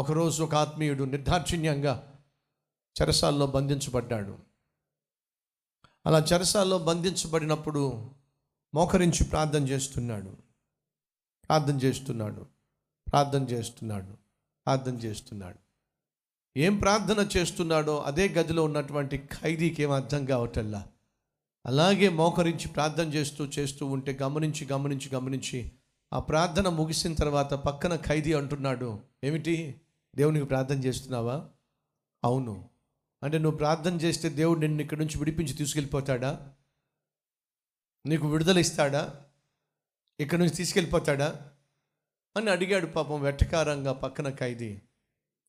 ఒకరోజు ఒక ఆత్మీయుడు నిర్దాక్షిణ్యంగా చెరసాల్లో బంధించబడ్డాడు. అలా చెరసాల్లో బంధించబడినప్పుడు మోకరించి ప్రార్థన చేస్తున్నాడు. ప్రార్థన చేస్తున్నాడు. ప్రార్థన చేస్తున్నాడు. ప్రార్థన చేస్తున్నాడు. ఏం ప్రార్థన చేస్తున్నాడో అదే గదిలో ఉన్నటువంటి ఖైదీకి ఏం అర్థం కావటల్లా? అలాగే మోకరించి ప్రార్థన చేస్తూ చేస్తూ ఉంటే గమనించి గమనించి గమనించి ఆ ప్రార్థన ముగిసిన తర్వాత పక్కన ఖైదీ అంటున్నాడు ఏమిటి? దేవునికి ప్రార్థన చేస్తున్నావా? అవును. అంటే నువ్వు ప్రార్థన చేస్తే దేవుడు నిన్ను ఇక్కడి నుంచి విడిపించి తీసుకెళ్ళిపోతాడా? నీకు విడుదల ఇస్తాడా? ఇక్కడి నుంచి తీసుకెళ్ళిపోతాడా? అని అడిగాడు పాపం వెట్టకారంగా పక్కన ఖైదీ.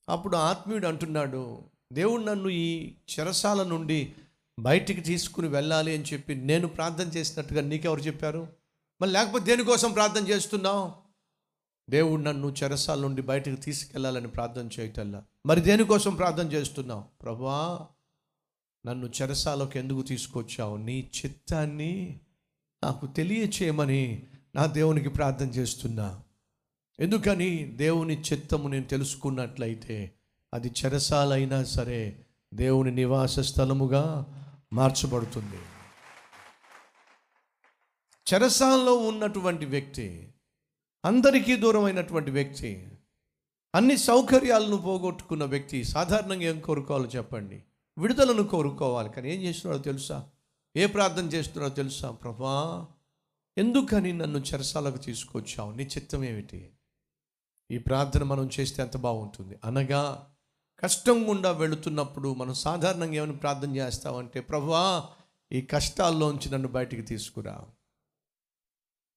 అప్పుడు ఆత్మీయుడు అంటున్నాడు దేవుడు నన్ను ఈ చెరసాల నుండి బయటికి తీసుకుని వెళ్ళాలి అని చెప్పి నేను ప్రార్థన చేసినట్టుగా నీకెవరు చెప్పారు? మరి లేకపోతే దేనికోసం ప్రార్థన చేస్తున్నావు? దేవుడు నన్ను చెరసాల నుండి బయటకు తీసుకెళ్ళాలని ప్రార్థన చేయటల్లా. మరి దేనికోసం ప్రార్థన చేస్తున్నావు? ప్రభా నన్ను చెరసాలకు ఎందుకు తీసుకొచ్చావు? నీ చిత్తాన్ని నాకు తెలియచేయమని నా దేవునికి ప్రార్థన చేస్తున్నా. ఎందుకని? దేవుని చిత్తము నేను తెలుసుకున్నట్లయితే అది చెరసాలైనా సరే దేవుని నివాస స్థలముగా మార్చబడుతుంది. చెరసాలలో ఉన్నటువంటి వ్యక్తి అందరికీ దూరమైనటువంటి వ్యక్తి అన్ని సౌకర్యాలను పోగొట్టుకున్న వ్యక్తి సాధారణంగా ఏం కోరుకోవాలో చెప్పండి. విడుదలను కోరుకోవాలి. కానీ ఏం చేస్తున్నాడో తెలుసా? ఏ ప్రార్థన చేస్తున్నాడో తెలుసా? ప్రభా ఎందుకని నన్ను చెరసాలకు తీసుకొచ్చావు? నీ చిత్తం ఏమిటి? ఈ ప్రార్థన మనం చేస్తే ఎంత బాగుంటుంది? అనగా కష్టం గుండా వెళుతున్నప్పుడు మనం సాధారణంగా ఏమైనా ప్రార్థన చేస్తామంటే ప్రభా ఈ కష్టాల్లోంచి నన్ను బయటికి తీసుకురా.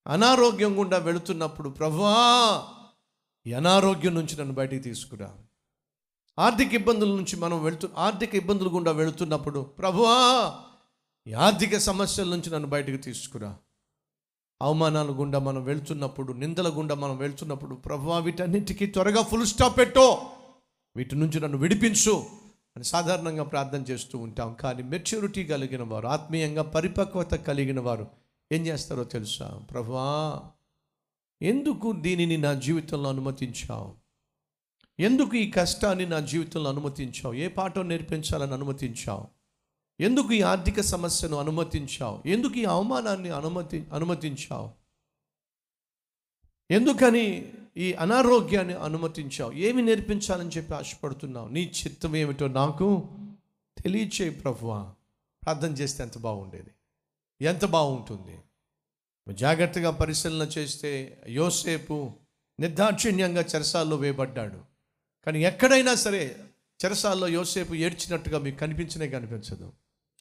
అనారోగ్యం గుండా వెళుతున్నప్పుడు ప్రభా ఈ అనారోగ్యం నుంచి నన్ను బయటికి తీసుకురా. ఆర్థిక ఇబ్బందుల నుంచి మనం వెళుతు ఆర్థిక ఇబ్బందులు గుండా వెళుతున్నప్పుడు ప్రభువా ఈ ఆర్థిక సమస్యల నుంచి నన్ను బయటికి తీసుకురా. అవమానాల గుండా మనం వెళ్తున్నప్పుడు నిందల గుండా మనం వెళ్తున్నప్పుడు ప్రభువా వీటన్నిటికీ త్వరగా ఫుల్ స్టాప్ పెట్టో. వీటి నుంచి నన్ను విడిపించు. అని సాధారణంగా ప్రార్థన చేస్తూ ఉంటాం. కానీ మెచ్యూరిటీ కలిగిన వారు ఆత్మీయంగా పరిపక్వత కలిగిన వారు ఏం చేస్తారో తెలుసా? ప్రభా ఎందుకు దీనిని నా జీవితంలో అనుమతించావు? ఎందుకు ఈ కష్టాన్ని నా జీవితంలో అనుమతించావు? ఏ పాఠం నేర్పించాలని అనుమతించావు? ఎందుకు ఈ ఆర్థిక సమస్యను అనుమతించావు? ఎందుకు ఈ అవమానాన్ని అనుమతి అనుమతించావు? ఎందుకని ఈ అనారోగ్యాన్ని అనుమతించావు? ఏమి నేర్పించాలని చెప్పి ఆశపడుతున్నావు? నీ చిత్తం ఏమిటో నాకు తెలియచేయి ప్రభువా ప్రార్థన చేస్తే ఎంత బాగుండేది. ఎంత బాగుంటుంది? జాగ్రత్తగా పరిశీలన చేస్తే యోసేపు నిర్దాక్షిణ్యంగా చెరసాల్లో వేయబడ్డాడు. కానీ ఎక్కడైనా సరే చెరసాల్లో యోసేపు ఏడ్చినట్టుగా మీకు కనిపించనే కనిపించదు.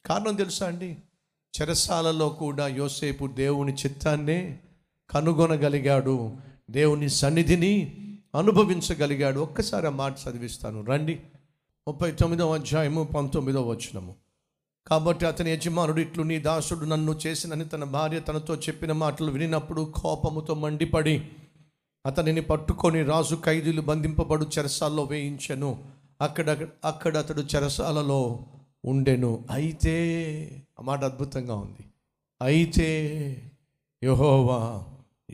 కారణం తెలుసా అండి? చెరసాలలో కూడా యోసేపు దేవుని చిత్తాన్ని కనుగొనగలిగాడు. దేవుని సన్నిధిని అనుభవించగలిగాడు. ఒక్కసారి ఆ మాట చదివిస్తాను. రండి. ముప్పై తొమ్మిదవ అధ్యాయము పంతొమ్మిదవ వచనము. కాబట్టి అతని యజమానుడు ఇట్లు నీ దాసుడు నన్ను చేసినని తన భార్య తనతో చెప్పిన మాటలు వినినప్పుడు కోపముతో మండిపడి అతనిని పట్టుకొని రాజు ఖైదీలు బంధింపబడు చెరసాల్లో వేయించెను. అక్కడ అక్కడ అతడు చెరసాలలో ఉండెను. అయితే ఆ మాట అద్భుతంగా ఉంది. అయితే యహోవా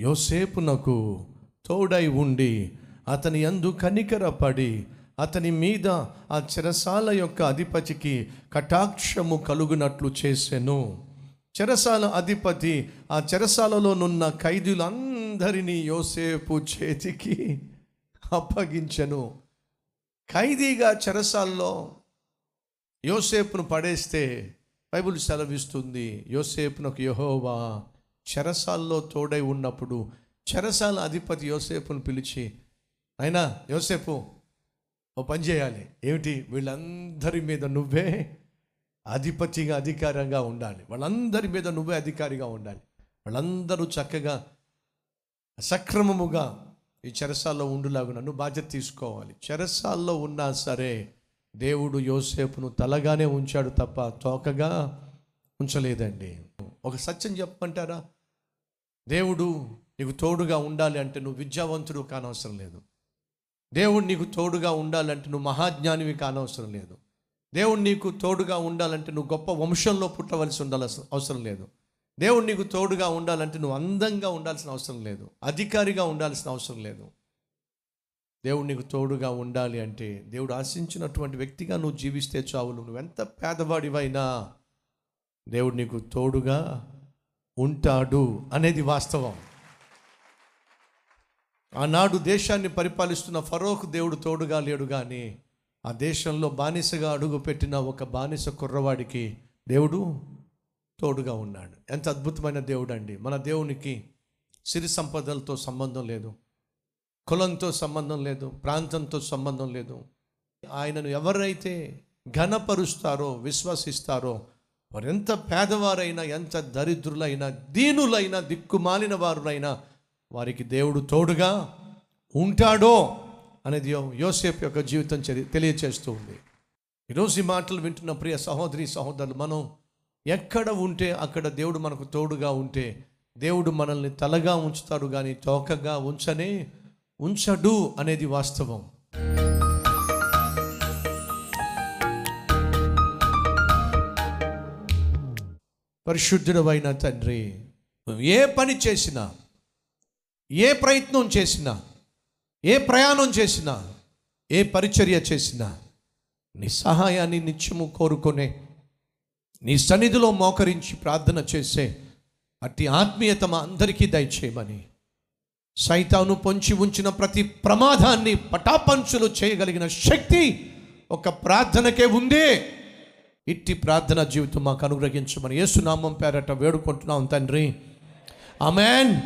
యోసేపునకు తోడై ఉండి అతని యందు కనికరపడి అతని మీద ఆ చెరసాల యొక్క అధిపతికి కటాక్షము కలుగునట్లు చేసెను. చెరసాల అధిపతి ఆ చెరసాలలోనున్న ఖైదీలందరినీ యోసేపు చేతికి అప్పగించెను. ఖైదీగా చెరసాల్లో యోసేపును పడేస్తే బైబిల్ సెలవిస్తుంది యోసేపునకు యహోవా చెరసాల్లో తోడై ఉన్నప్పుడు చెరసాల అధిపతి యోసేపును పిలిచి అయినా యోసేపు ఓ పని చేయాలి. ఏమిటి? వీళ్ళందరి మీద నువ్వే అధిపతిగా అధికారంగా ఉండాలి. వాళ్ళందరి మీద నువ్వే అధికారిగా ఉండాలి. వాళ్ళందరూ చక్కగా సక్రమముగా ఈ చెరసాల్లో ఉండులాగా నన్ను బాధ్యత తీసుకోవాలి. చెరసాల్లో ఉన్నా సరే దేవుడు యోసేపును తలగానే ఉంచాడు తప్ప తోకగా ఉంచలేదండి. ఒక సత్యం చెప్పమంటారా? దేవుడు నీకు తోడుగా ఉండాలి అంటే నువ్వు విద్యావంతుడు కానవసరం లేదు. దేవుడు నీకు తోడుగా ఉండాలంటే నువ్వు మహాజ్ఞానివి కానవసరం లేదు. దేవుడు నీకు తోడుగా ఉండాలంటే నువ్వు గొప్ప వంశంలో పుట్టవలసి ఉండాల్సిన అవసరం లేదు. దేవుడు నీకు తోడుగా ఉండాలంటే నువ్వు అందంగా ఉండాల్సిన అవసరం లేదు. అధికారిగా ఉండాల్సిన అవసరం లేదు. దేవుడు నీకు తోడుగా ఉండాలి అంటే దేవుడు ఆశించినటువంటి వ్యక్తిగా నువ్వు జీవిస్తే చావులు. నువ్వు ఎంత పేదవాడివైనా దేవుడు నీకు తోడుగా ఉంటాడు అనేది వాస్తవం. ఆనాడు దేశాన్ని పరిపాలిస్తున్న ఫరోకు దేవుడు తోడుగా లేడు కానీ ఆ దేశంలో బానిసగా అడుగుపెట్టిన ఒక బానిస కుర్రవాడికి దేవుడు తోడుగా ఉన్నాడు. ఎంత అద్భుతమైన దేవుడు అండి మన దేవునికి సిరి సంపదలతో సంబంధం లేదు కులంతో సంబంధం లేదు ప్రాంతంతో సంబంధం లేదు. ఆయనను ఎవరైతే ఘనపరుస్తారో విశ్వసిస్తారో వారు ఎంత పేదవారైనా ఎంత దరిద్రులైనా దీనులైనా దిక్కుమాలిన వారులైనా వారికి దేవుడు తోడుగా ఉంటాడో అనేది యోసేఫ్ యోసేపు యొక్క జీవితం చరి- తెలియచేస్తూ ఉంది. ఈరోజు ఈ మాటలు వింటున్న ప్రియ సహోదరి సహోదరులు మనం ఎక్కడ ఉంటే అక్కడ దేవుడు మనకు తోడుగా ఉంటే దేవుడు మనల్ని తలగా ఉంచుతాడు కానీ తోకగా ఉంచనే ఉంచడు అనేది వాస్తవం. పరిశుద్ధుడమైన తండ్రి ఏ పని చేసినా ఏ ప్రయత్నం చేసినా ఏ ప్రయాణం చేసినా ఏ పరిచర్య చేసినా నీ సహాయాన్ని నిత్యము కోరుకునే నీ సన్నిధిలో మోకరించి ప్రార్థన చేసే అట్టి ఆత్మీయత మా అందరికీ దయచేయమని సైతాను పొంచి ఉంచిన ప్రతి ప్రమాదాన్ని పటాపంచులు చేయగలిగిన శక్తి ఒక ప్రార్థనకే ఉంది. ఇట్టి ప్రార్థన జీవితం మాకు అనుగ్రహించమని ఏసునామం పేరట వేడుకుంటున్నాం తండ్రి. అమెన్